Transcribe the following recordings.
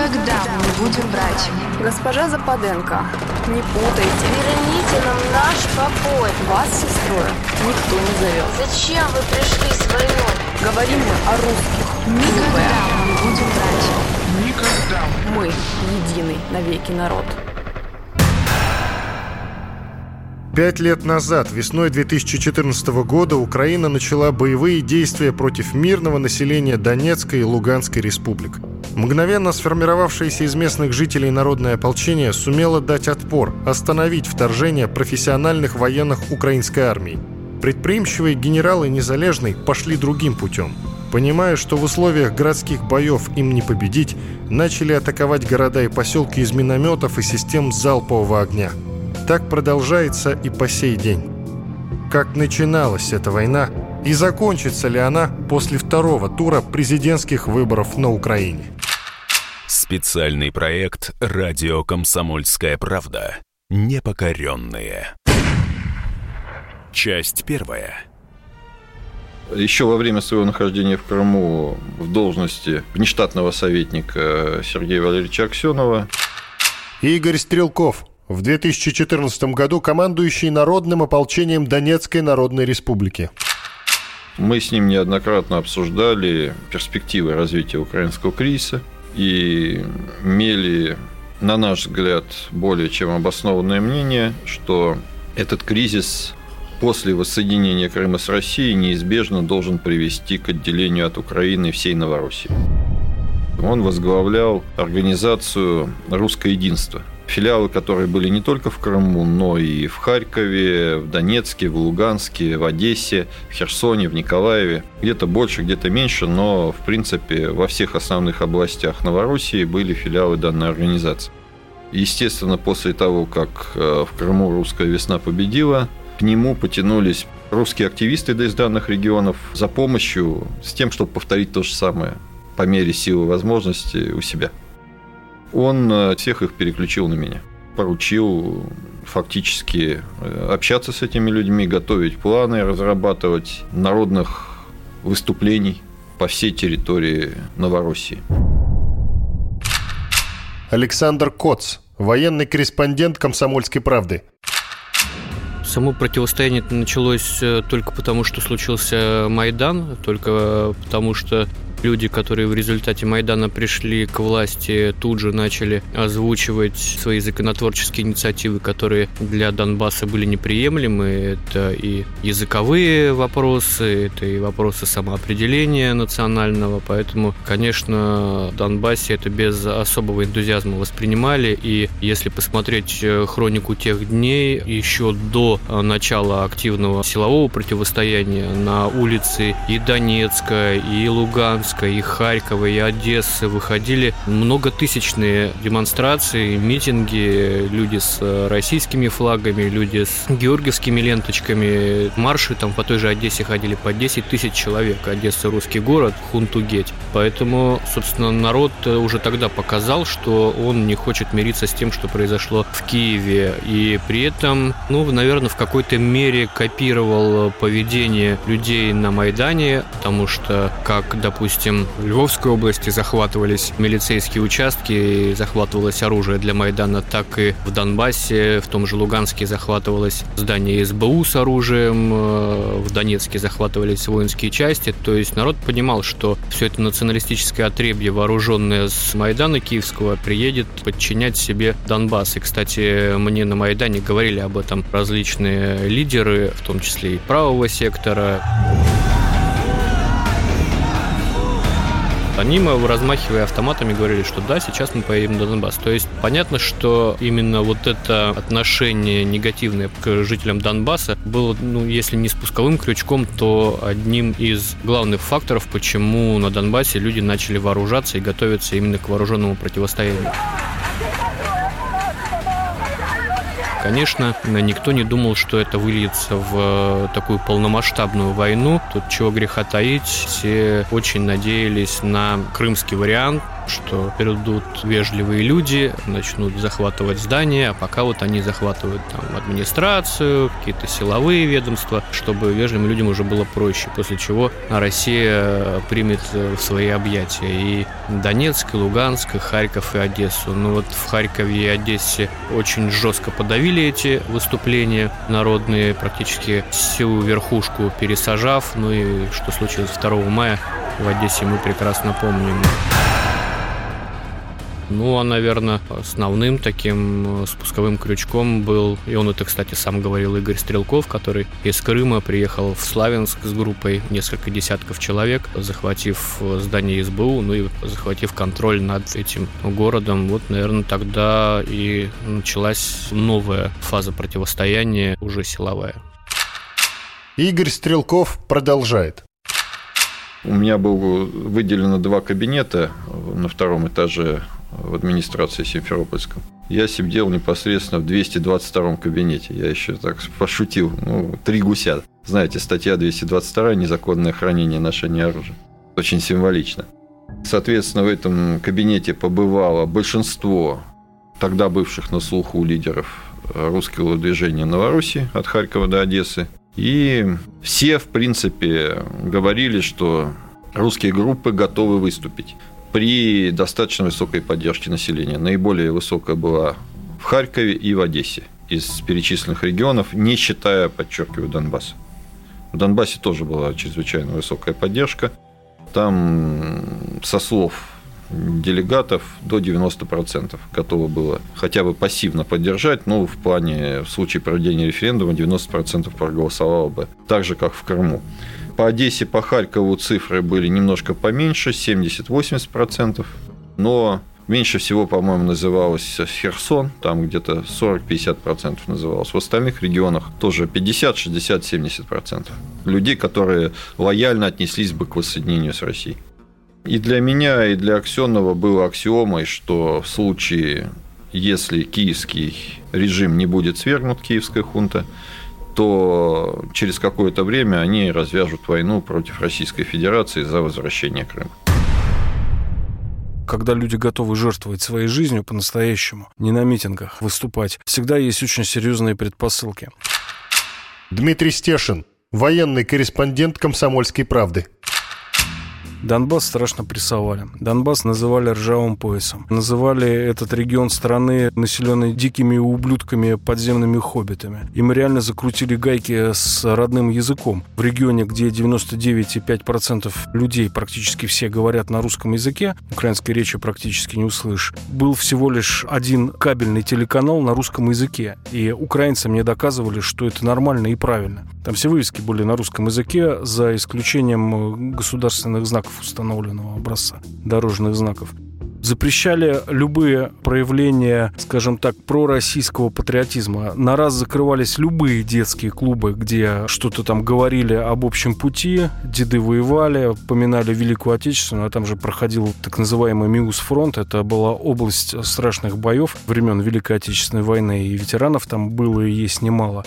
Никогда мы не будем братьями. Госпожа Западенко, не путайте. Верните нам наш покой. Вас, сестрой, никто не зовет. Зачем вы пришли с войной? Говорим мы о русских. Никогда мы не будем братьями. Никогда. Мы единый навеки народ. Пять лет назад, весной 2014 года, Украина начала боевые действия против мирного населения Донецкой и Луганской республик. Мгновенно сформировавшееся из местных жителей народное ополчение сумело дать отпор, остановить вторжение профессиональных военных украинской армии. Предприимчивые генералы Незалежной пошли другим путем. Понимая, что в условиях городских боев им не победить, начали атаковать города и поселки из минометов и систем залпового огня. Так продолжается и по сей день. Как начиналась эта война и закончится ли она после второго тура президентских выборов на Украине? Специальный проект «Радио Комсомольская правда». Непокоренные. Часть первая. Еще во время своего нахождения в Крыму в должности внештатного советника Сергея Валерьевича Аксенова Игорь Стрелков, в 2014 году командующий Народным ополчением Донецкой Народной Республики. мы с ним неоднократно обсуждали перспективы развития украинского кризиса и имели, на наш взгляд, более чем обоснованное мнение, что этот кризис после воссоединения Крыма с Россией неизбежно должен привести к отделению от Украины всей Новороссии. Он возглавлял организацию «Русское единство», филиалы которые были не только в Крыму, но и в Харькове, в Донецке, в Луганске, в Одессе, в Херсоне, в Николаеве. Где-то больше, где-то меньше, но, в принципе, во всех основных областях Новороссии были филиалы данной организации. Естественно, после того, как э, в Крыму русская весна победила, к нему потянулись русские активисты из данных регионов за помощью с тем, чтобы повторить то же самое по мере силы возможности у себя. Он э, всех их переключил на меня. Поручил фактически э, общаться с этими людьми, готовить планы, разрабатывать народных выступлений по всей территории Новороссии. Александр Коц, военный корреспондент «Комсомольской правды». Само противостояние началось э, только потому, что случился Майдан, только потому, что люди, которые в результате Майдана пришли к власти, тут же начали озвучивать свои законотворческие инициативы, которые для Донбасса были неприемлемы. Это и языковые вопросы, это и вопросы самоопределения национального. Поэтому, конечно, в Донбассе это без особого энтузиазма воспринимали. И если посмотреть э, хронику тех дней, еще до э, начала активного силового противостояния на улице и Донецка, и Луганска, Луганска, и Харькова, и Одессы выходили многотысячные демонстрации, митинги, люди с э, российскими флагами, люди с георгиевскими ленточками. Марши там по той же Одессе ходили по 10 тысяч человек. Одесса русский город, Хунтугеть. Поэтому, собственно, народ уже тогда показал, что он не хочет мириться с тем, что произошло в Киеве. И при этом, ну, наверное, в какой-то мере копировал поведение людей на Майдане, потому что, как, допустим, допустим, в Львовской области захватывались милицейские участки, захватывалось оружие для Майдана, так и в Донбассе, в том же Луганске захватывалось здание СБУ с оружием, э, в Донецке захватывались воинские части. То есть народ понимал, что все это националистическое отребье, вооруженное с Майдана Киевского, приедет подчинять себе Донбасс. И, кстати, мне на Майдане говорили об этом различные лидеры, в том числе и правого сектора. Они, размахивая автоматами, говорили, что да, сейчас мы поедем на Донбасс. То есть понятно, что именно вот это отношение негативное к жителям Донбасса было, ну, если не спусковым крючком, то одним из главных факторов, почему на Донбассе люди начали вооружаться и готовиться именно к вооруженному противостоянию. Конечно, никто не думал, что это выльется в э, такую полномасштабную войну. Тут чего греха таить, все очень надеялись на крымский вариант, что придут вежливые люди, начнут захватывать здания, а пока вот они захватывают там администрацию, какие-то силовые ведомства, чтобы вежливым людям уже было проще, после чего Россия примет в свои объятия и Донецк, и Луганск, и Харьков, и Одессу. Ну вот в Харькове и Одессе очень жестко подавили эти выступления народные, практически всю верхушку пересажав. Ну и что случилось 2 мая в Одессе мы прекрасно помним. Ну, а, наверное, основным таким э, спусковым крючком был, и он это, кстати, сам говорил Игорь Стрелков, который из Крыма приехал в Славянск с группой несколько десятков человек, захватив э, здание СБУ, ну и захватив контроль над этим городом. Вот, наверное, тогда и началась новая фаза противостояния, уже силовая. Игорь Стрелков продолжает. У меня было выделено два кабинета на втором этаже в администрации Симферопольском. Я сидел непосредственно в 222 кабинете. Я еще так пошутил. Ну, три гуся. Знаете, статья 222 «Незаконное хранение и ношение оружия». Очень символично. Соответственно, в этом кабинете побывало большинство тогда бывших на слуху лидеров русского движения Новороссии от Харькова до Одессы. И все, в принципе, говорили, что русские группы готовы выступить при достаточно высокой поддержке населения. Наиболее высокая была в Харькове и в Одессе из перечисленных регионов, не считая, подчеркиваю, Донбасс. В Донбассе тоже была чрезвычайно высокая поддержка. Там со слов делегатов до 90% готово было хотя бы пассивно поддержать, но в плане, в случае проведения референдума 90% проголосовало бы так же, как в Крыму. По Одессе, по Харькову цифры были немножко поменьше, 70-80%, но меньше всего, по-моему, называлось Херсон, там где-то 40-50% называлось. В остальных регионах тоже 50, 60, 70%. Людей, которые лояльно отнеслись бы к воссоединению с Россией. И для меня, и для Аксенова было аксиомой, что в случае, если киевский режим не будет свергнут, киевская хунта, то через какое-то время они развяжут войну против Российской Федерации за возвращение Крыма когда люди готовы жертвовать своей жизнью по-настоящему, не на митингах выступать, всегда есть очень серьезные предпосылки. Дмитрий Стешин, военный корреспондент «Комсомольской правды». Донбасс страшно прессовали. Донбасс называли ржавым поясом. Называли этот регион страны, населенный дикими ублюдками, подземными хоббитами. Им реально закрутили гайки с родным языком. В регионе, где 99,5% людей, практически все говорят на русском языке, украинской речи практически не услышишь, был всего лишь один кабельный телеканал на русском языке. И украинцы мне доказывали, что это нормально и правильно. Там все вывески были на русском языке, за исключением государственных знаков знаков установленного образца, дорожных знаков. Запрещали любые проявления, скажем так, пророссийского патриотизма. На раз закрывались любые детские клубы, где что-то там говорили об общем пути, деды воевали, поминали Великую Отечественную, а там же проходил так называемый Миус-фронт. Это была область страшных боев времен Великой Отечественной войны, и ветеранов там было и есть немало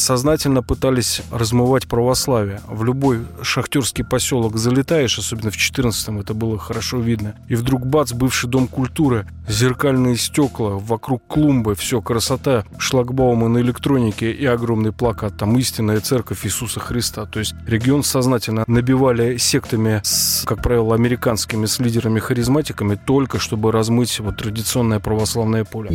сознательно пытались размывать православие. В любой шахтерский поселок залетаешь, особенно в 14-м это было хорошо видно, и вдруг бац, бывший дом культуры, зеркальные стекла, вокруг клумбы, все, красота, шлагбаумы на электронике и огромный плакат, там истинная церковь Иисуса Христа. То есть регион сознательно набивали сектами, с, как правило, американскими, с лидерами-харизматиками, только чтобы размыть вот традиционное православное поле.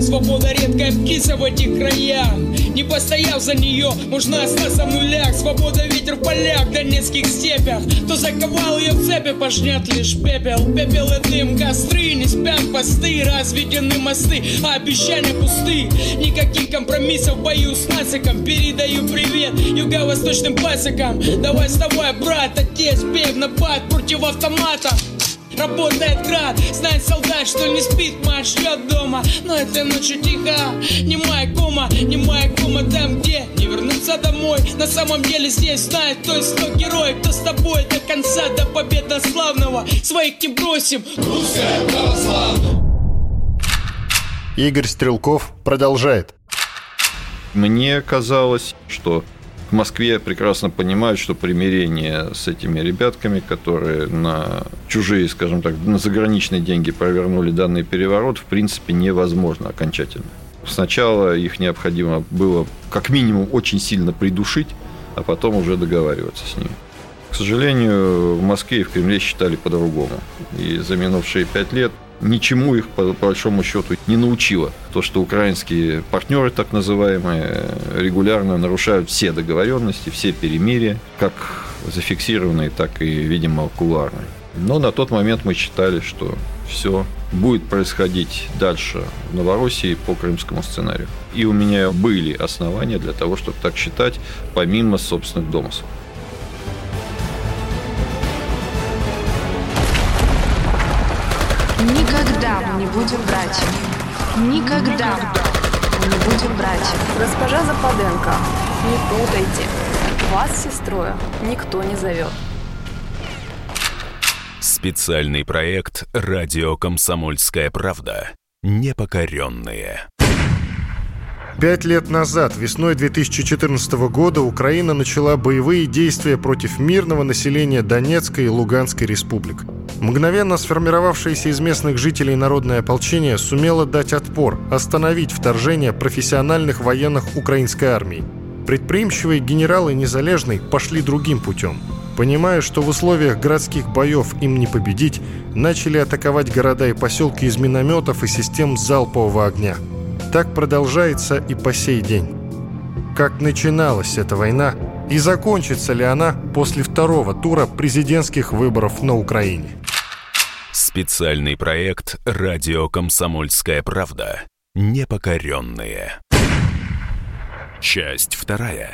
Свобода редкая птица в этих краях, не постоянно стоял за нее. Можно остаться в нулях Свобода ветер в полях, донецких степях. Кто заковал ее в цепи, пожнет лишь пепел. Пепел и дым, костры, не спят посты Разведены мосты, а обещания пусты. Никаких компромиссов бою с нациком Передаю привет юго-восточным пасекам Давай вставай, брат, отец, бей в напад против автомата Работает град, знает солдат, что не спит, мать ждет дома. Но этой ночью тихо, не моя кома, не моя кома Там, где не вернуться домой. На самом деле здесь знает, кто из кто герой Кто с тобой до конца, до победы славного Своих не бросим, русская православная. Игорь Стрелков продолжает. Мне казалось, что Москве прекрасно понимают, что примирение с этими ребятками, которые на чужие, скажем так, на заграничные деньги провернули данный переворот, в принципе, невозможно окончательно. Сначала их необходимо было как минимум очень сильно придушить, а потом уже договариваться с ними. К сожалению, в Москве и в Кремле считали по-другому. И за минувшие пять лет ничему их, по большому счету, не научило. То, что украинские партнеры, так называемые, регулярно нарушают все договоренности, все перемирия, как зафиксированные, так и, видимо, кулуарные. Но на тот момент мы считали, что все будет происходить дальше в Новороссии по крымскому сценарию. И у меня были основания для того, чтобы так считать, помимо собственных домыслов. Никогда не будем братьями. Госпожа Западенко, не путайте. Вас с сестрой никто не зовет. Специальный проект «Радио Комсомольская правда». Непокоренные. Пять лет назад, весной 2014 года, Украина начала боевые действия против мирного населения Донецкой и Луганской республик. Мгновенно сформировавшееся из местных жителей народное ополчение сумело дать отпор, остановить вторжение профессиональных военных украинской армии. Предприимчивые генералы Незалежной пошли другим путем. Понимая, что в условиях городских боев им не победить, начали атаковать города и поселки из минометов и систем залпового огня – так продолжается и по сей день. Как начиналась эта война и закончится ли она после второго тура президентских выборов на Украине? Специальный проект «Радио Комсомольская правда». Непокоренные. Часть вторая.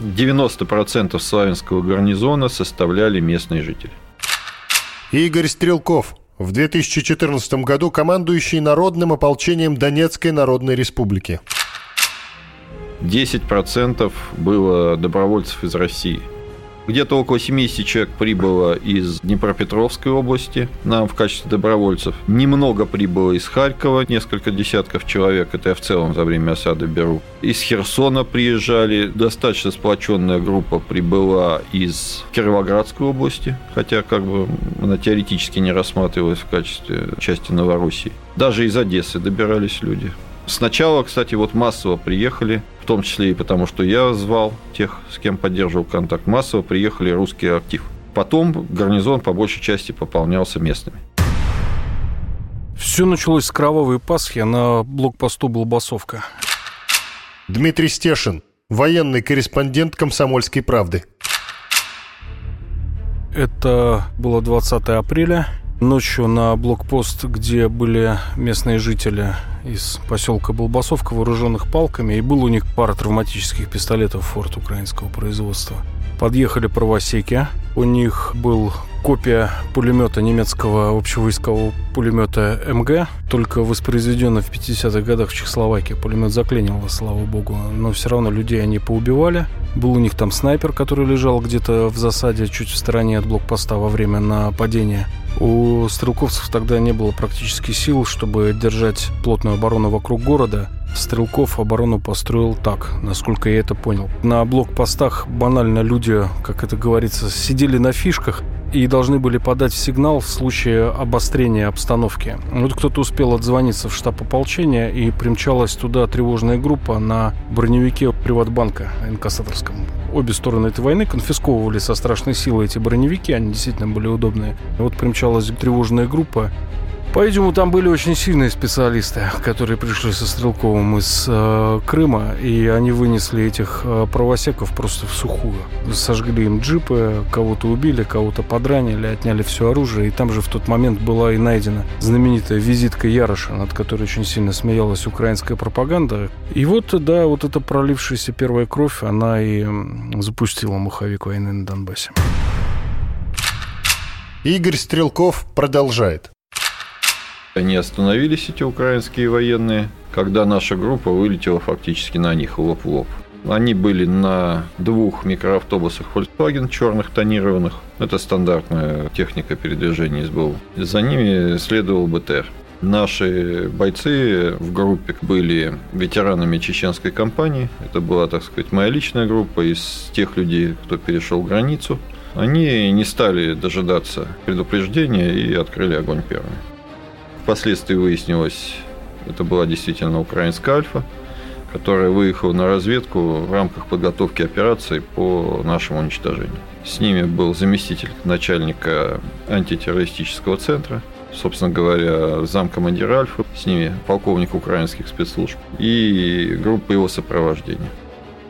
90% славянского гарнизона составляли местные жители. Игорь Стрелков, в 2014 году командующий Народным ополчением Донецкой Народной Республики. 10% было добровольцев из России – где-то около 70 человек прибыло из Днепропетровской области, нам в качестве добровольцев. Немного прибыло из Харькова, несколько десятков человек, это я в целом за время осады беру. Из Херсона приезжали, достаточно сплоченная группа прибыла из Кировоградской области, хотя как бы она теоретически не рассматривалась в качестве части Новороссии. Даже из Одессы добирались люди. Сначала, кстати, вот массово приехали, в том числе и потому, что я звал тех, с кем поддерживал контакт, массово приехали русский актив. Потом гарнизон по большей части пополнялся местными. Все началось с кровавой Пасхи, на блокпосту был басовка. Дмитрий Стешин, военный корреспондент «Комсомольской правды». Это было 20 апреля. Ночью на блокпост, где были местные жители из поселка Болбасовка, вооруженных палками, и был у них пара травматических пистолетов форт украинского производства. Подъехали правосеки. У них был копия пулемета немецкого общевойскового пулемета МГ, только воспроизведенный в 50-х годах в Чехословакии. Пулемет заклинил, слава богу. Но все равно людей они поубивали. Был у них там снайпер, который лежал где-то в засаде чуть в стороне от блокпоста во время нападения. У стрелковцев тогда не было практически сил, чтобы держать плотную оборону вокруг города. Стрелков оборону построил так, насколько я это понял. На блокпостах банально люди, как это говорится, сидели на фишках и должны были подать сигнал в случае обострения обстановки. Вот кто-то успел отзвониться в штаб ополчения, и примчалась туда тревожная группа на броневике Приватбанка инкассаторском. Обе стороны этой войны конфисковывали со страшной силой эти броневики, они действительно были удобные. Вот примчалась тревожная группа, по-видимому, там были очень сильные специалисты, которые пришли со Стрелковым из э, Крыма, и они вынесли этих э, правосеков просто в сухую. Сожгли им джипы, кого-то убили, кого-то подранили, отняли все оружие, и там же в тот момент была и найдена знаменитая визитка Яроша, над которой очень сильно смеялась украинская пропаганда. И вот, да, вот эта пролившаяся первая кровь, она и запустила маховик войны на Донбассе. Игорь Стрелков продолжает. Они остановились, эти украинские военные, когда наша группа вылетела фактически на них лоб в лоб. Они были на двух микроавтобусах Volkswagen черных тонированных. Это стандартная техника передвижения СБУ. За ними следовал БТР. Наши бойцы в группе были ветеранами чеченской кампании. Это была, так сказать, моя личная группа из тех людей, кто перешел границу. Они не стали дожидаться предупреждения и открыли огонь первыми. Впоследствии выяснилось, это была действительно украинская «Альфа», которая выехала на разведку в рамках подготовки операции по нашему уничтожению. С ними был заместитель начальника антитеррористического центра, собственно говоря, замкомандир Альфа, с ними полковник украинских спецслужб и группа его сопровождения.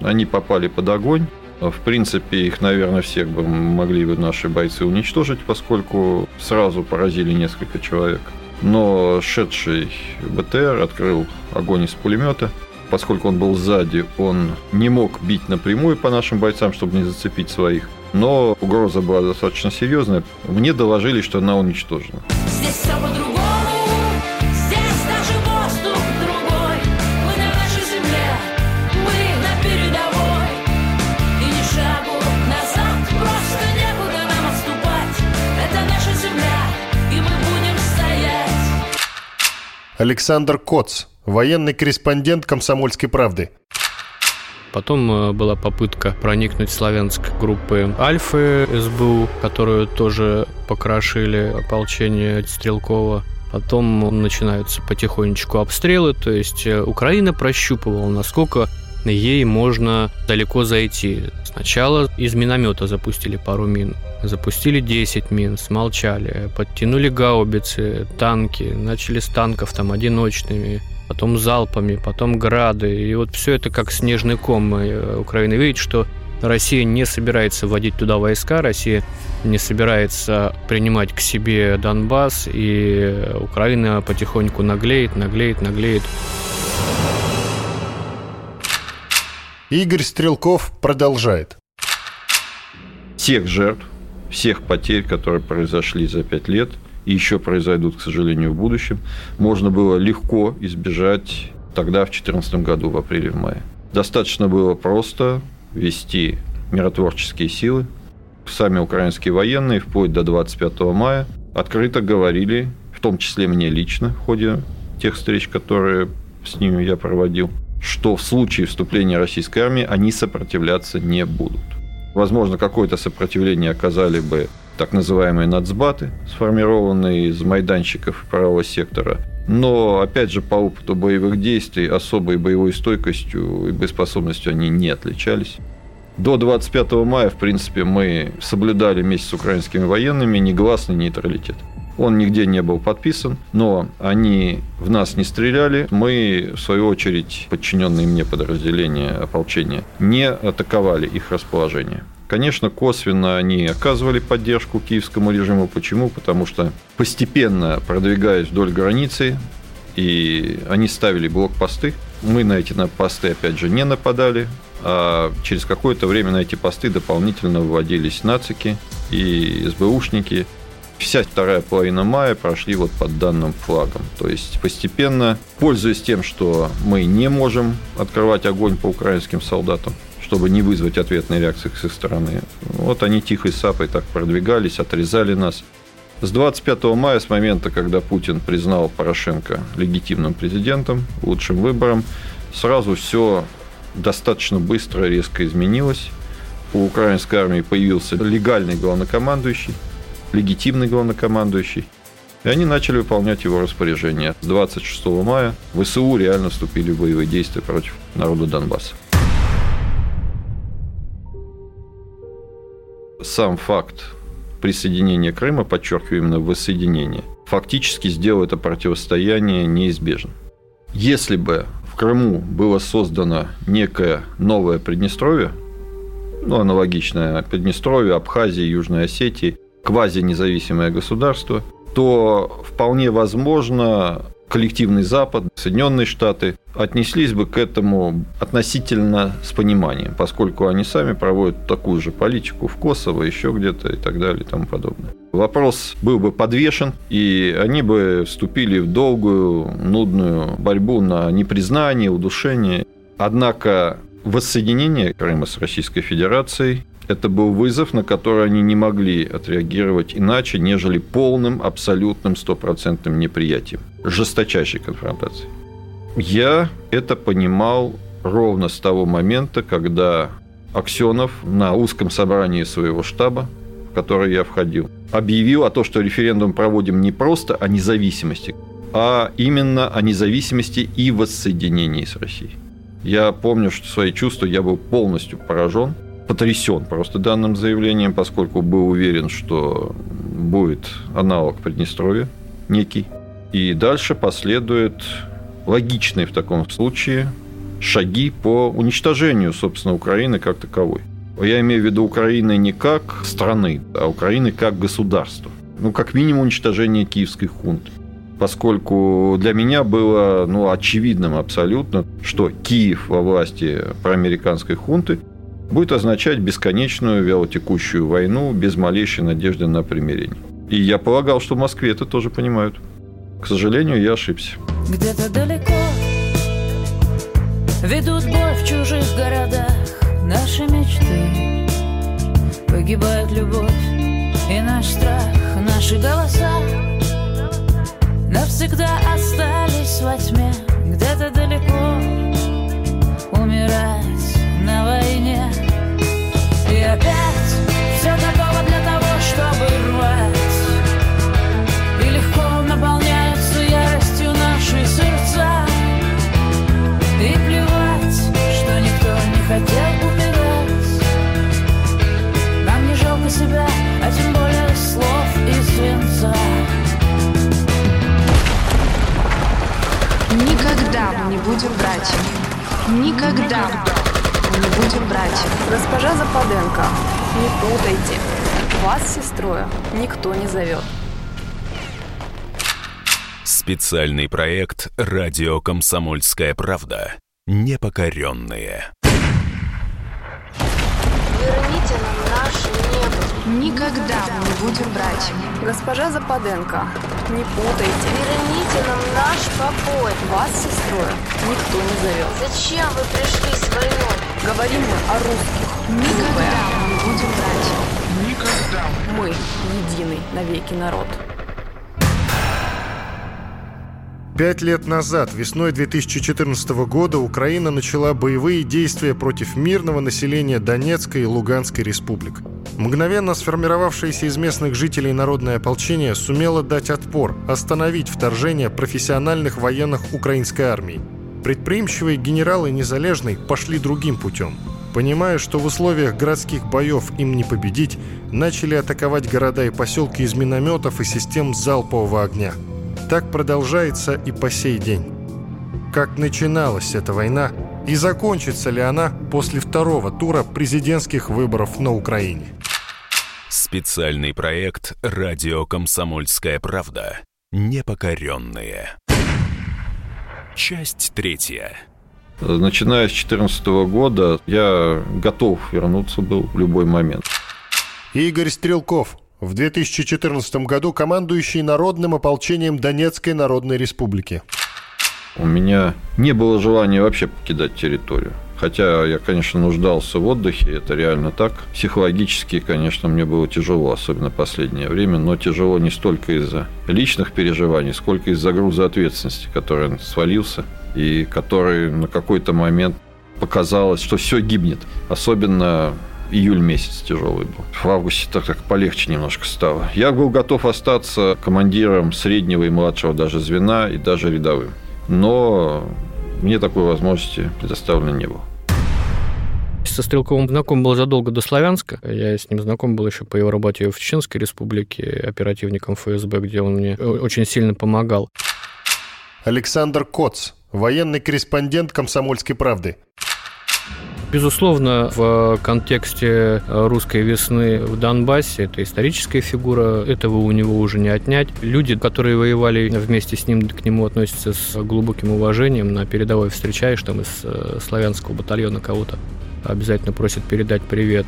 Они попали под огонь, в принципе, их, наверное, всех бы могли бы наши бойцы уничтожить, поскольку сразу поразили несколько человек. Но шедший БТР открыл огонь из пулемета. Поскольку он был сзади, он не мог бить напрямую по нашим бойцам, чтобы не зацепить своих. Но угроза была достаточно серьезная. Мне доложили, что она уничтожена. Здесь все по-другому. Александр Коц, военный корреспондент «Комсомольской правды». Потом э, была попытка проникнуть в Славянск группы Альфы СБУ, которую тоже покрошили ополчение Стрелкова. Потом начинаются потихонечку обстрелы, то есть э, Украина прощупывала, насколько ей можно далеко зайти. Сначала из миномета запустили пару мин, запустили 10 мин, смолчали, подтянули гаубицы, танки, начали с танков там одиночными, потом залпами, потом грады. И вот все это как снежный ком. Э, Украина видит, что Россия не собирается вводить туда войска, Россия не собирается принимать к себе Донбасс, и Украина потихоньку наглеет, наглеет, наглеет. Игорь Стрелков продолжает. Всех жертв, всех потерь, которые произошли за пять лет и еще произойдут, к сожалению, в будущем, можно было легко избежать тогда, в 2014 году, в апреле-мае. Достаточно было просто вести миротворческие силы. Сами украинские военные вплоть до 25 мая открыто говорили, в том числе мне лично, в ходе тех встреч, которые с ними я проводил, что в случае вступления российской армии они сопротивляться не будут. Возможно, какое-то сопротивление оказали бы так называемые нацбаты, сформированные из майданчиков правого сектора. Но, опять же, по опыту боевых действий особой боевой стойкостью и боеспособностью они не отличались. До 25 мая, в принципе, мы соблюдали вместе с украинскими военными негласный нейтралитет. Он нигде не был подписан, но они в нас не стреляли. Мы, в свою очередь, подчиненные мне подразделения ополчения, не атаковали их расположение. Конечно, косвенно они оказывали поддержку киевскому режиму. Почему? Потому что постепенно продвигаясь вдоль границы, и они ставили блокпосты. Мы на эти посты, опять же, не нападали, а через какое-то время на эти посты дополнительно вводились нацики и СБУшники, Вся вторая половина мая прошли вот под данным флагом. То есть постепенно, пользуясь тем, что мы не можем открывать огонь по украинским солдатам, чтобы не вызвать ответной реакции с их стороны. Вот они тихой сапой так продвигались, отрезали нас. С 25 мая, с момента, когда Путин признал Порошенко легитимным президентом, лучшим выбором, сразу все достаточно быстро, резко изменилось. У украинской армии появился легальный главнокомандующий, легитимный главнокомандующий. И они начали выполнять его распоряжение. С 26 мая ВСУ реально вступили в боевые действия против народа Донбасса. Сам факт присоединения Крыма, подчеркиваю именно воссоединение, фактически сделал это противостояние неизбежным. Если бы в Крыму было создано некое новое Приднестровье, ну, аналогичное Приднестровье, Абхазии, Южной Осетии, квази-независимое государство, то вполне возможно коллективный Запад, Соединенные Штаты отнеслись бы к этому относительно с пониманием, поскольку они сами проводят такую же политику в Косово, еще где-то и так далее и тому подобное. Вопрос был бы подвешен, и они бы вступили в долгую, нудную борьбу на непризнание, удушение. Однако воссоединение Крыма с Российской Федерацией Это был вызов, на который они не могли отреагировать иначе, нежели полным, абсолютным, стопроцентным неприятием, жесточайшей конфронтацией. Я это понимал ровно с того момента, когда Аксенов на узком собрании своего штаба, в который я входил, объявил о том, что референдум проводим не просто о независимости, а именно о независимости и воссоединении с Россией. Я помню, что свои чувства я был полностью поражен, потрясен просто данным заявлением, поскольку был уверен, что будет аналог Приднестровья некий. И дальше последует логичные в таком случае шаги по уничтожению, собственно, Украины как таковой. Я имею в виду Украины не как страны, а Украины как государства. Ну, как минимум, уничтожение киевской хунты поскольку для меня было ну, очевидным абсолютно, что Киев во власти проамериканской хунты будет означать бесконечную вялотекущую войну без малейшей надежды на примирение. И я полагал, что в Москве это тоже понимают. К сожалению, я ошибся. Где-то далеко ведут бой в чужих городах наши мечты. Погибает любовь и наш страх, наши голоса навсегда остались во тьме, где-то далеко будем братьями. Никогда мы не будем братьями. Госпожа Западенко, не путайте. Вас с сестрой никто не зовет. Специальный проект «Радио Комсомольская правда». Непокоренные. Никогда мы не будем братьями. Госпожа Западенко, не путайте. Верните нам наш покой. Вас сестрой никто не зовет. Зачем вы пришли с войной? Говорим мы о русских. Никогда мы не будем братьями. Никогда. Мы единый навеки народ. Пять лет назад, весной 2014 года, Украина начала боевые действия против мирного населения Донецкой и Луганской республик. Мгновенно сформировавшееся из местных жителей народное ополчение сумело дать отпор, остановить вторжение профессиональных военных украинской армии. Предприимчивые генералы Незалежной пошли другим путем. Понимая, что в условиях городских боев им не победить, начали атаковать города и поселки из минометов и систем залпового огня. Так продолжается и по сей день. Как начиналась эта война и закончится ли она после второго тура президентских выборов на Украине? Специальный проект «Радио Комсомольская правда». Непокоренные. Часть третья. Начиная с 2014 года я готов вернуться был в любой момент. Игорь Стрелков, в 2014 году командующий народным ополчением Донецкой Народной Республики. У меня не было желания вообще покидать территорию. Хотя я, конечно, нуждался в отдыхе, это реально так. Психологически, конечно, мне было тяжело, особенно последнее время, но тяжело не столько из-за личных переживаний, сколько из-за груза ответственности, который свалился и который на какой-то момент показалось, что все гибнет. Особенно июль месяц тяжелый был. В августе так, так полегче немножко стало. Я был готов остаться командиром среднего и младшего даже звена и даже рядовым. Но мне такой возможности предоставлено не было. Со Стрелковым знаком был задолго до Славянска. Я с ним знаком был еще по его работе в Чеченской республике, оперативником ФСБ, где он мне очень сильно помогал. Александр Коц, военный корреспондент «Комсомольской правды». Безусловно, в контексте русской весны в Донбассе это историческая фигура, этого у него уже не отнять. Люди, которые воевали вместе с ним, к нему относятся с глубоким уважением. На передовой встречаешь там из славянского батальона кого-то, обязательно просят передать привет.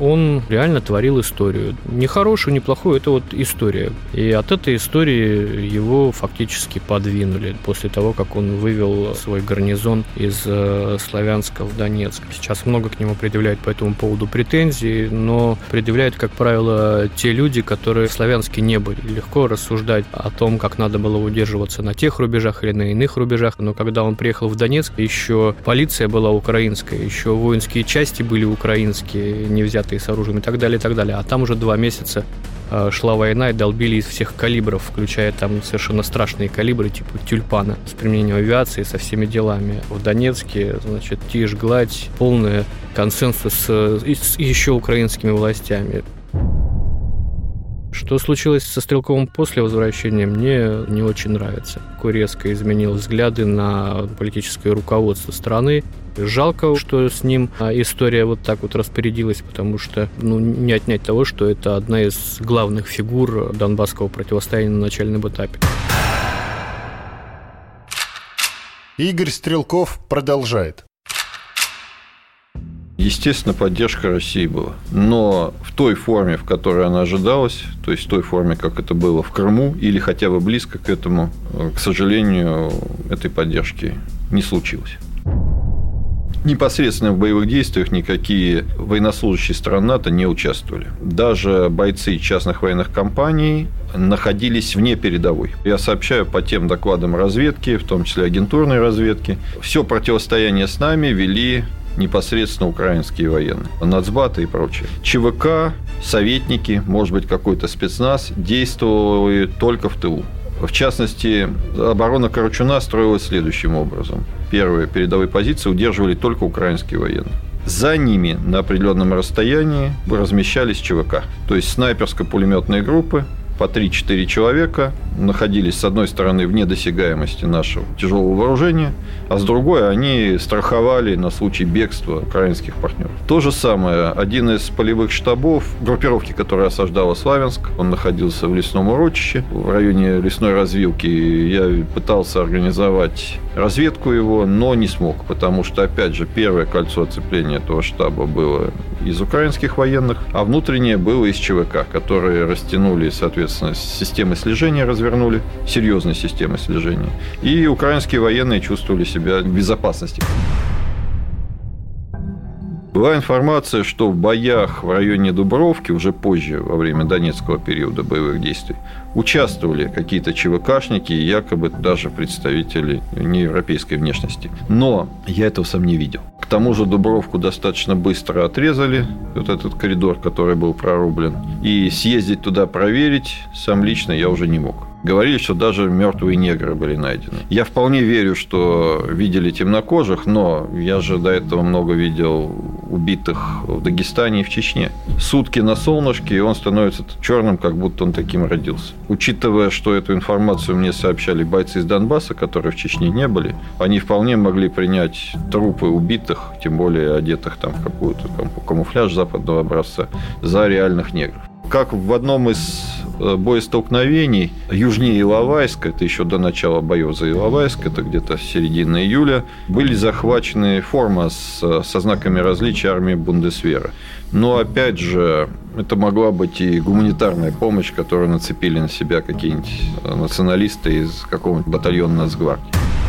Он реально творил историю. Не хорошую, не плохую, это вот история. И от этой истории его фактически подвинули после того, как он вывел свой гарнизон из э, Славянска в Донецк. Сейчас много к нему предъявляют по этому поводу претензий, но предъявляют, как правило, те люди, которые в Славянске не были. Легко рассуждать о том, как надо было удерживаться на тех рубежах или на иных рубежах, но когда он приехал в Донецк, еще полиция была украинская, еще воинские части были украинские, не взятые с оружием и так далее, и так далее. А там уже два месяца э, шла война и долбили из всех калибров, включая там совершенно страшные калибры, типа тюльпана, с применением авиации, со всеми делами. В Донецке, значит, тишь, гладь, полный консенсус с, с еще украинскими властями. Что случилось со Стрелковым после возвращения, мне не очень нравится. Такой резко изменил взгляды на политическое руководство страны. Жалко, что с ним а, история вот так вот распорядилась, потому что ну, не отнять того, что это одна из главных фигур донбасского противостояния на начальном этапе. Игорь Стрелков продолжает. Естественно, поддержка России была. Но в той форме, в которой она ожидалась, то есть в той форме, как это было в Крыму, или хотя бы близко к этому, к сожалению, этой поддержки не случилось. Непосредственно в боевых действиях никакие военнослужащие стран НАТО не участвовали. Даже бойцы частных военных компаний находились вне передовой. Я сообщаю по тем докладам разведки, в том числе агентурной разведки. Все противостояние с нами вели непосредственно украинские военные, нацбаты и прочее. ЧВК, советники, может быть, какой-то спецназ действовали только в тылу. В частности, оборона Корочуна строилась следующим образом. Первые передовые позиции удерживали только украинские военные. За ними на определенном расстоянии размещались ЧВК, то есть снайперско-пулеметные группы, по 3-4 человека находились, с одной стороны, вне досягаемости нашего тяжелого вооружения, а с другой они страховали на случай бегства украинских партнеров. То же самое, один из полевых штабов группировки, которая осаждала Славянск, он находился в лесном урочище, в районе лесной развилки. Я пытался организовать разведку его, но не смог, потому что, опять же, первое кольцо оцепления этого штаба было из украинских военных, а внутреннее было из ЧВК, которые растянули, соответственно, системы слежения развернули, серьезные системы слежения. И украинские военные чувствовали себя в безопасности. Была информация, что в боях в районе Дубровки, уже позже, во время Донецкого периода боевых действий, участвовали какие-то ЧВКшники якобы даже представители неевропейской внешности. Но я этого сам не видел. Тому же Дубровку достаточно быстро отрезали, вот этот коридор, который был прорублен. И съездить туда проверить сам лично я уже не мог. Говорили, что даже мертвые негры были найдены. Я вполне верю, что видели темнокожих, но я же до этого много видел убитых в Дагестане и в Чечне. Сутки на солнышке, и он становится черным, как будто он таким родился. Учитывая, что эту информацию мне сообщали бойцы из Донбасса, которые в Чечне не были, они вполне могли принять трупы убитых, тем более одетых там в какую-то камуфляж западного образца, за реальных негров как в одном из боестолкновений южнее Иловайска, это еще до начала боев за Иловайск, это где-то середина июля, были захвачены форма с, со знаками различия армии Бундесвера. Но, опять же, это могла быть и гуманитарная помощь, которую нацепили на себя какие-нибудь националисты из какого-нибудь батальона Нацгвардии.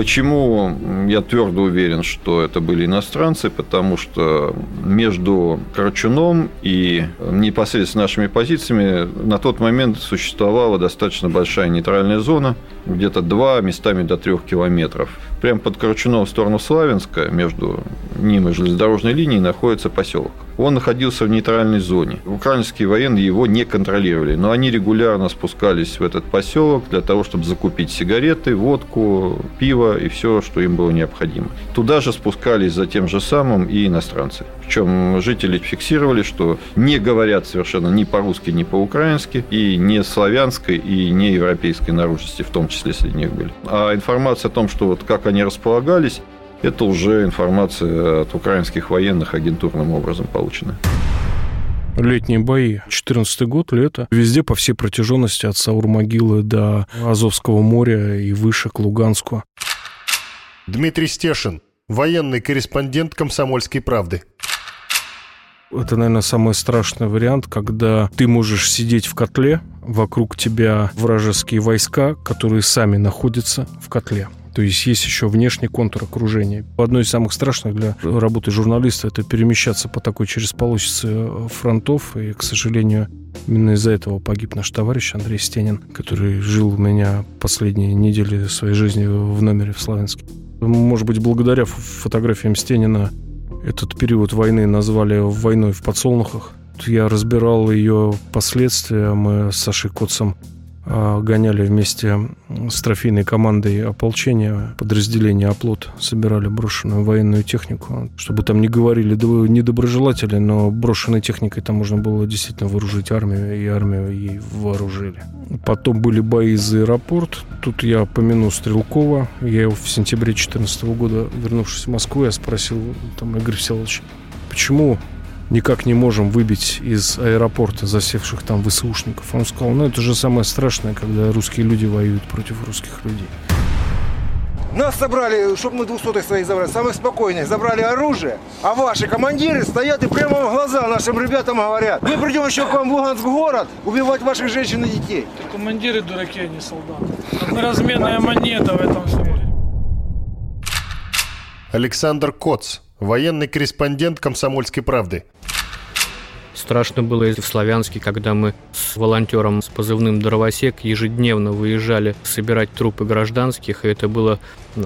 Почему я твердо уверен, что это были иностранцы? Потому что между Корчуном и непосредственно нашими позициями на тот момент существовала достаточно большая нейтральная зона, где-то 2, местами до 3 километров. Прямо под Корчуном в сторону Славянска, между ним и железнодорожной линией, находится поселок. Он находился в нейтральной зоне. Украинские военные его не контролировали, но они регулярно спускались в этот поселок для того, чтобы закупить сигареты, водку, пиво и все, что им было необходимо. Туда же спускались за тем же самым и иностранцы. Причем жители фиксировали, что не говорят совершенно ни по-русски, ни по-украински, и не славянской, и не европейской наружности, в том числе среди них были. А информация о том, что вот как они располагались, это уже информация от украинских военных агентурным образом получена. Летние бои. 14 год, лето. Везде по всей протяженности от Саур-могилы до Азовского моря и выше к Луганску. Дмитрий Стешин, военный корреспондент «Комсомольской правды». Это, наверное, самый страшный вариант, когда ты можешь сидеть в котле, вокруг тебя вражеские войска, которые сами находятся в котле. То есть есть еще внешний контур окружения. Одно из самых страшных для работы журналиста это перемещаться по такой через полосице фронтов. И, к сожалению, именно из-за этого погиб наш товарищ Андрей Стенин, который жил у меня последние недели своей жизни в номере в Славянске. Может быть, благодаря фотографиям Стенина этот период войны назвали «войной в подсолнухах». Я разбирал ее последствия. Мы с Сашей Коцем а, гоняли вместе с трофейной командой ополчения, подразделения «Оплот», собирали брошенную военную технику, чтобы там не говорили недоброжелатели, но брошенной техникой там можно было действительно вооружить армию, и армию ей вооружили. Потом были бои за аэропорт. Тут я помяну Стрелкова. Я его в сентябре 2014 года, вернувшись в Москву, я спросил там Игорь Всеволодович, почему никак не можем выбить из аэропорта засевших там ВСУшников. Он сказал, ну это же самое страшное, когда русские люди воюют против русских людей. Нас собрали, чтобы мы двухсотых своих забрали, самых спокойных, забрали оружие, а ваши командиры стоят и прямо в глаза нашим ребятам говорят, мы придем еще к вам в Луганск город убивать ваших женщин и детей. Это командиры дураки, а не солдаты. Одноразменная монета в этом мире. Александр Коц, военный корреспондент «Комсомольской правды». Страшно было и в Славянске, когда мы с волонтером с позывным «Дровосек» ежедневно выезжали собирать трупы гражданских, и это было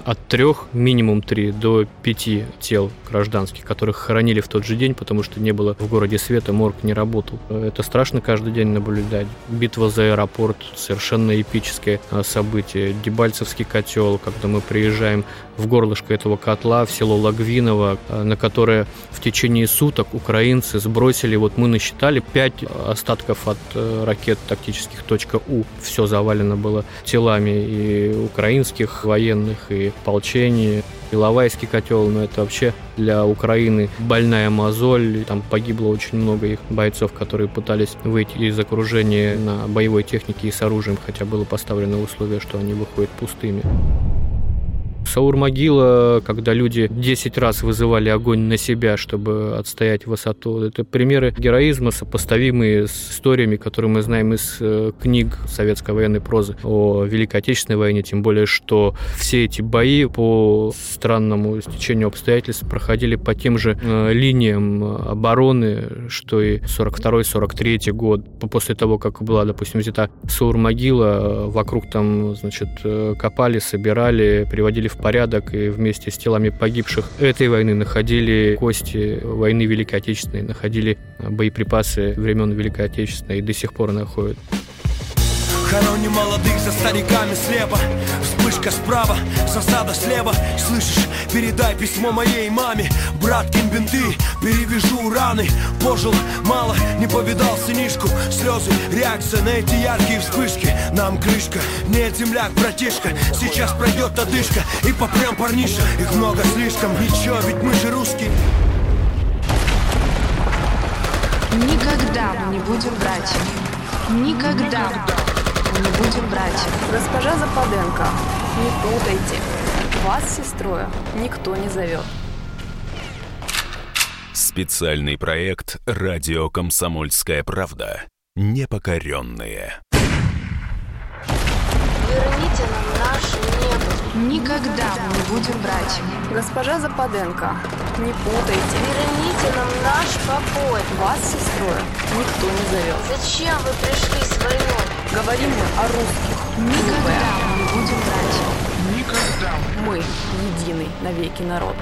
от трех, минимум три, до пяти тел гражданских, которых хоронили в тот же день, потому что не было в городе света, морг не работал. Это страшно каждый день наблюдать. Битва за аэропорт, совершенно эпическое а, событие. Дебальцевский котел, когда мы приезжаем в горлышко этого котла, в село Лагвиново, а, на которое в течение суток украинцы сбросили, вот мы насчитали пять остатков от э, ракет тактических .У. Все завалено было телами и украинских военных, и ополчение, Иловайский котел, но это вообще для Украины больная мозоль. Там погибло очень много их бойцов, которые пытались выйти из окружения на боевой технике и с оружием, хотя было поставлено условие, что они выходят пустыми. Саур-могила, когда люди 10 раз вызывали огонь на себя, чтобы отстоять высоту. Это примеры героизма, сопоставимые с историями, которые мы знаем из э, книг советской военной прозы о Великой Отечественной войне, тем более, что все эти бои по странному стечению обстоятельств проходили по тем же э, линиям обороны, что и 42-43 год. После того, как была, допустим, взята Саур-могила, вокруг там, значит, э, копали, собирали, приводили в порядок и вместе с телами погибших этой войны находили кости войны Великой Отечественной, находили боеприпасы времен Великой Отечественной и до сих пор находят. Хороним молодых за стариками слепо Вспышка справа, засада слева Слышишь, передай письмо моей маме. Брат, кем бинты, перевяжу раны. Пожил мало, не повидал сынишку. Слезы, реакция на эти яркие вспышки. Нам крышка, нет земляк, братишка. Сейчас пройдет одышка И попрям парниша. Их много слишком, ничего, ведь мы же русские. Никогда мы не будем братьями. Никогда мы не будем братьями. Госпожа Западенко, не путайте. Вас с сестрой никто не зовет. Специальный проект «Радио Комсомольская правда». Непокоренные. Верните нам наше небо. Никогда мы не будем братьями. Госпожа Западенко, не путайте. Верните нам наш покой. Вас сестрой никто не зовет. Зачем вы пришли с войной? Говорим мы о русских. Никогда братьями. Никогда. Мы единый навеки народ.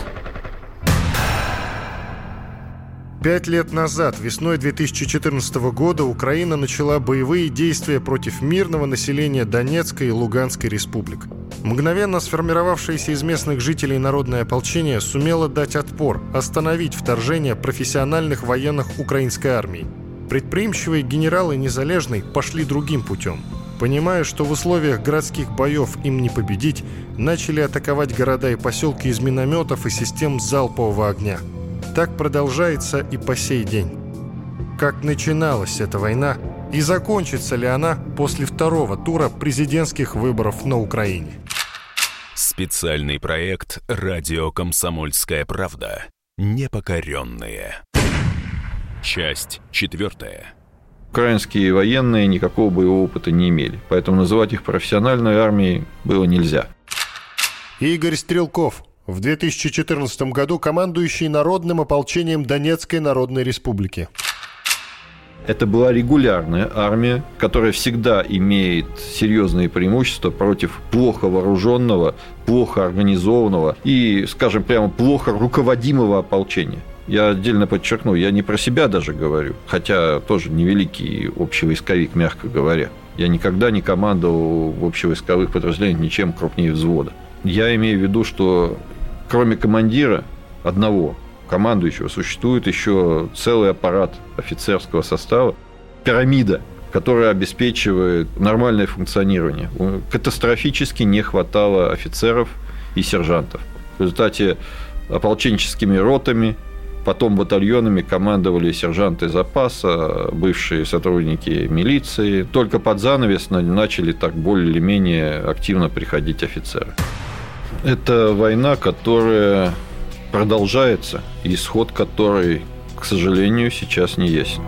Пять лет назад, весной 2014 года, Украина начала боевые действия против мирного населения Донецкой и Луганской республик. Мгновенно сформировавшееся из местных жителей народное ополчение сумело дать отпор, остановить вторжение профессиональных военных украинской армии. Предприимчивые генералы Незалежной пошли другим путем. Понимая, что в условиях городских боев им не победить, начали атаковать города и поселки из минометов и систем залпового огня – так продолжается и по сей день. Как начиналась эта война и закончится ли она после второго тура президентских выборов на Украине? Специальный проект «Радио Комсомольская правда». Непокоренные. Часть четвертая. Украинские военные никакого боевого опыта не имели, поэтому называть их профессиональной армией было нельзя. Игорь Стрелков, в 2014 году командующий Народным ополчением Донецкой Народной Республики. Это была регулярная армия, которая всегда имеет серьезные преимущества против плохо вооруженного, плохо организованного и, скажем прямо, плохо руководимого ополчения. Я отдельно подчеркну, я не про себя даже говорю, хотя тоже невеликий общевойсковик, мягко говоря. Я никогда не командовал в общевойсковых подразделениях ничем крупнее взвода. Я имею в виду, что кроме командира одного, командующего, существует еще целый аппарат офицерского состава, пирамида, которая обеспечивает нормальное функционирование. Катастрофически не хватало офицеров и сержантов. В результате ополченческими ротами, потом батальонами командовали сержанты запаса, бывшие сотрудники милиции. Только под занавес начали так более или менее активно приходить офицеры. Это война, которая продолжается, исход которой, к сожалению, сейчас не ясен.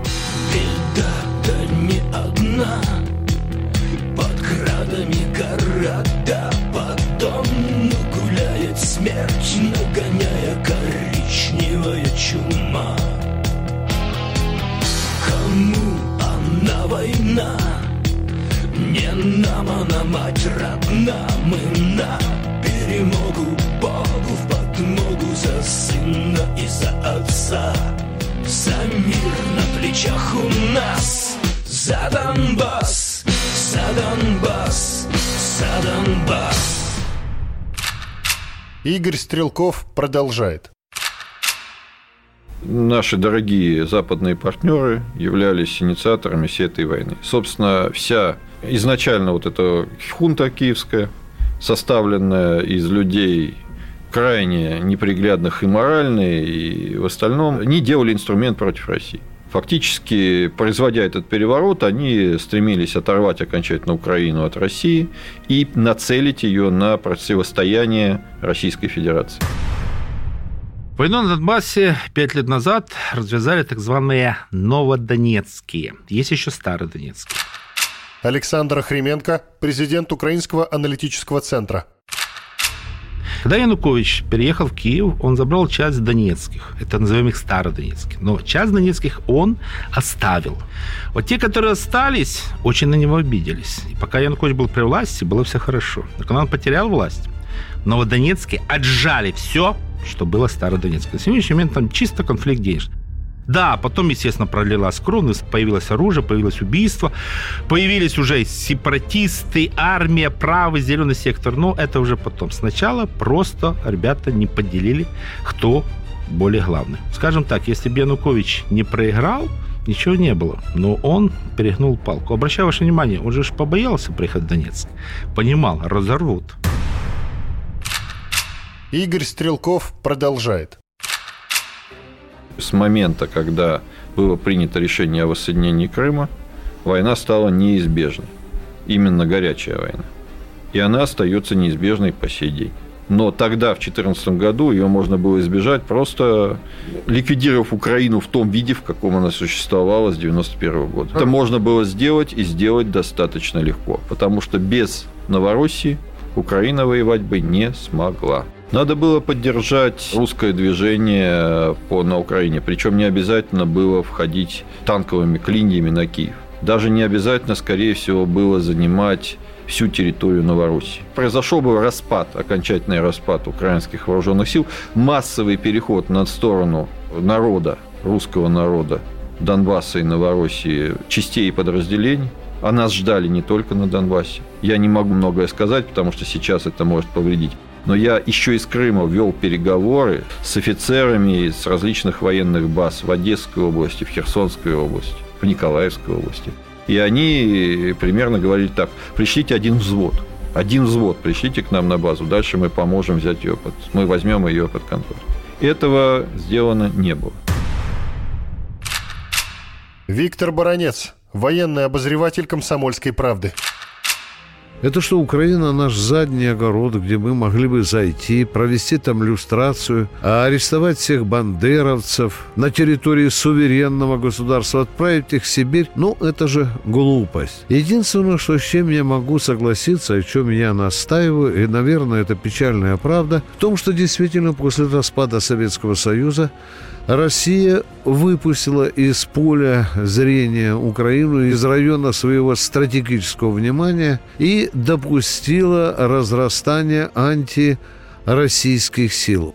Беда, да не одна нам она мать родна Мы на перемогу Богу в подмогу За сына и за отца За мир на плечах у нас За Донбасс, за Донбасс, за Донбасс Игорь Стрелков продолжает. Наши дорогие западные партнеры являлись инициаторами всей этой войны. Собственно, вся изначально вот эта хунта киевская, составленная из людей крайне неприглядных и моральные, и в остальном, они делали инструмент против России. Фактически, производя этот переворот, они стремились оторвать окончательно Украину от России и нацелить ее на противостояние Российской Федерации. Войну на Донбассе пять лет назад развязали так званые новодонецкие. Есть еще старые донецкие. Александр Охременко, президент Украинского аналитического центра. Когда Янукович переехал в Киев, он забрал часть донецких, это назовем их стародонецких, но часть донецких он оставил. Вот те, которые остались, очень на него обиделись. И пока Янукович был при власти, было все хорошо. Но когда он потерял власть, новодонецкие отжали все, что было Стародонецкое. На сегодняшний момент там чисто конфликт денежный. Да, потом, естественно, пролилась кровь, появилось оружие, появилось убийство, появились уже сепаратисты, армия, правый, зеленый сектор. Но это уже потом. Сначала просто ребята не поделили, кто более главный. Скажем так, если бы Янукович не проиграл, ничего не было. Но он перегнул палку. Обращаю ваше внимание, он же побоялся приехать в Донецк. Понимал, разорвут. Игорь Стрелков продолжает. С момента, когда было принято решение о воссоединении Крыма, война стала неизбежной. Именно горячая война. И она остается неизбежной по сей день. Но тогда, в 2014 году, ее можно было избежать, просто ликвидировав Украину в том виде, в каком она существовала с 1991 года. Это можно было сделать и сделать достаточно легко, потому что без Новороссии Украина воевать бы не смогла. Надо было поддержать русское движение по, на Украине, причем не обязательно было входить танковыми клиньями на Киев. Даже не обязательно, скорее всего, было занимать всю территорию Новороссии. Произошел бы распад, окончательный распад украинских вооруженных сил, массовый переход на сторону народа, русского народа, Донбасса и Новороссии, частей и подразделений. А нас ждали не только на Донбассе. Я не могу многое сказать, потому что сейчас это может повредить. Но я еще из Крыма вел переговоры с офицерами с различных военных баз в Одесской области, в Херсонской области, в Николаевской области. И они примерно говорили так, пришлите один взвод, один взвод пришлите к нам на базу, дальше мы поможем взять ее под, мы возьмем ее под контроль. Этого сделано не было. Виктор Баранец, военный обозреватель «Комсомольской правды». Это что Украина наш задний огород, где мы могли бы зайти, провести там люстрацию, а арестовать всех бандеровцев на территории суверенного государства, отправить их в Сибирь. Ну, это же глупость. Единственное, что с чем я могу согласиться, о чем я настаиваю, и, наверное, это печальная правда, в том, что действительно после распада Советского Союза Россия выпустила из поля зрения Украину, из района своего стратегического внимания и допустила разрастание антироссийских сил.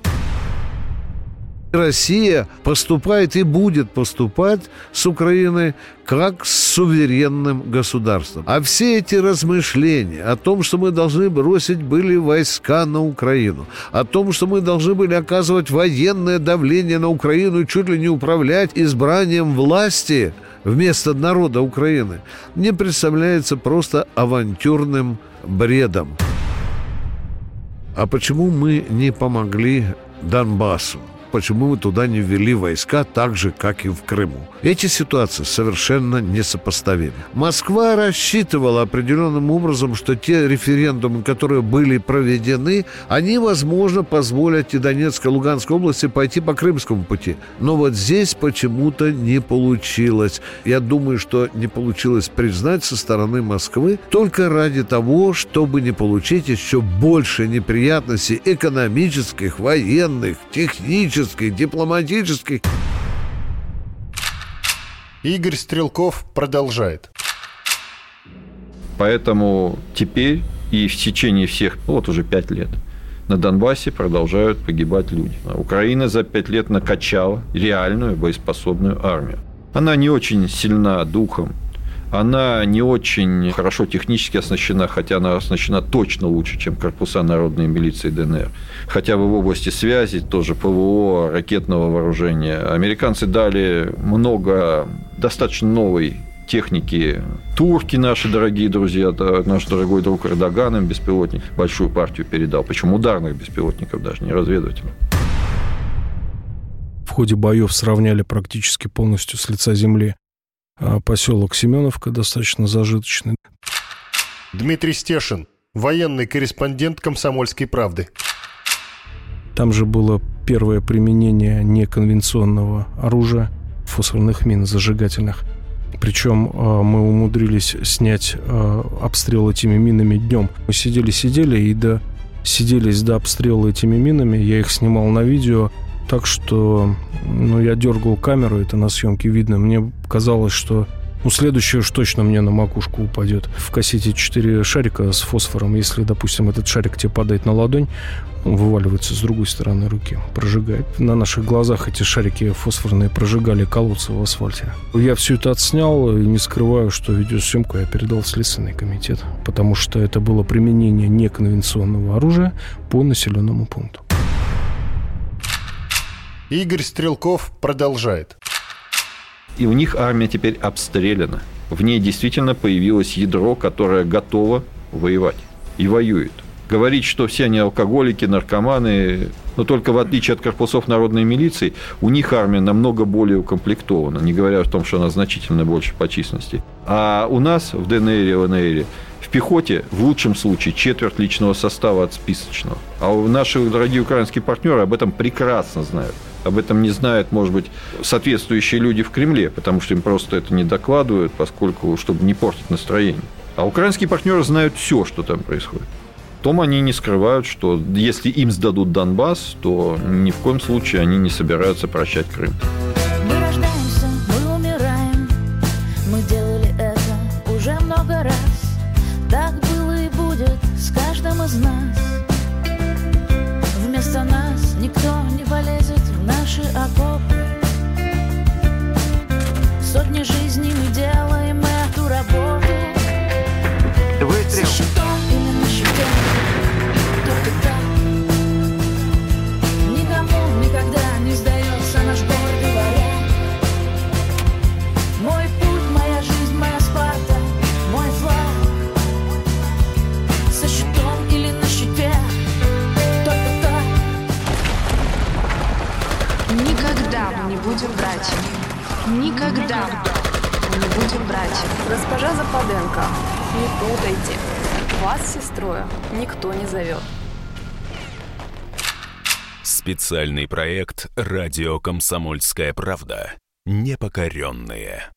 Россия поступает и будет поступать с Украиной как с суверенным государством. А все эти размышления о том, что мы должны бросить были войска на Украину, о том, что мы должны были оказывать военное давление на Украину чуть ли не управлять избранием власти вместо народа Украины, мне представляется просто авантюрным бредом. А почему мы не помогли Донбассу? Почему мы туда не ввели войска так же, как и в Крыму. Эти ситуации совершенно несопоставимы. Москва рассчитывала определенным образом, что те референдумы, которые были проведены, они, возможно, позволят и Донецкой, и Луганской области пойти по крымскому пути. Но вот здесь почему-то не получилось. Я думаю, что не получилось признать со стороны Москвы только ради того, чтобы не получить еще больше неприятностей экономических, военных, технических, политической, дипломатической. Игорь Стрелков продолжает. Поэтому теперь и в течение всех, ну, вот уже пять лет, на Донбассе продолжают погибать люди. Украина за пять лет накачала реальную боеспособную армию. Она не очень сильна духом, она не очень хорошо технически оснащена, хотя она оснащена точно лучше, чем корпуса народной милиции ДНР. Хотя бы в области связи, тоже ПВО, ракетного вооружения. Американцы дали много достаточно новой техники. Турки наши дорогие друзья, наш дорогой друг Эрдоган им беспилотник большую партию передал. Причем ударных беспилотников даже, не разведывательных. В ходе боев сравняли практически полностью с лица земли поселок Семеновка достаточно зажиточный. Дмитрий Стешин, военный корреспондент «Комсомольской правды». Там же было первое применение неконвенционного оружия, фосфорных мин зажигательных. Причем а, мы умудрились снять а, обстрел этими минами днем. Мы сидели-сидели и до сиделись до обстрела этими минами. Я их снимал на видео. Так что ну, я дергал камеру, это на съемке видно. Мне казалось, что ну, следующее уж точно мне на макушку упадет. В кассете 4 шарика с фосфором. Если, допустим, этот шарик тебе падает на ладонь, он вываливается с другой стороны руки, прожигает. На наших глазах эти шарики фосфорные прожигали колодцы в асфальте. Я все это отснял и не скрываю, что видеосъемку я передал в Следственный комитет, потому что это было применение неконвенционного оружия по населенному пункту. Игорь Стрелков продолжает. И у них армия теперь обстреляна. В ней действительно появилось ядро, которое готово воевать и воюет. Говорить, что все они алкоголики, наркоманы, но только в отличие от корпусов народной милиции, у них армия намного более укомплектована, не говоря о том, что она значительно больше по численности. А у нас в ДНР и ЛНР в пехоте в лучшем случае четверть личного состава от списочного. А наши дорогие украинские партнеры об этом прекрасно знают. Об этом не знают, может быть, соответствующие люди в Кремле, потому что им просто это не докладывают, поскольку, чтобы не портить настроение. А украинские партнеры знают все, что там происходит. Том они не скрывают, что если им сдадут Донбасс, то ни в коем случае они не собираются прощать Крым. Специальный проект «Радио Комсомольская правда». Непокоренные.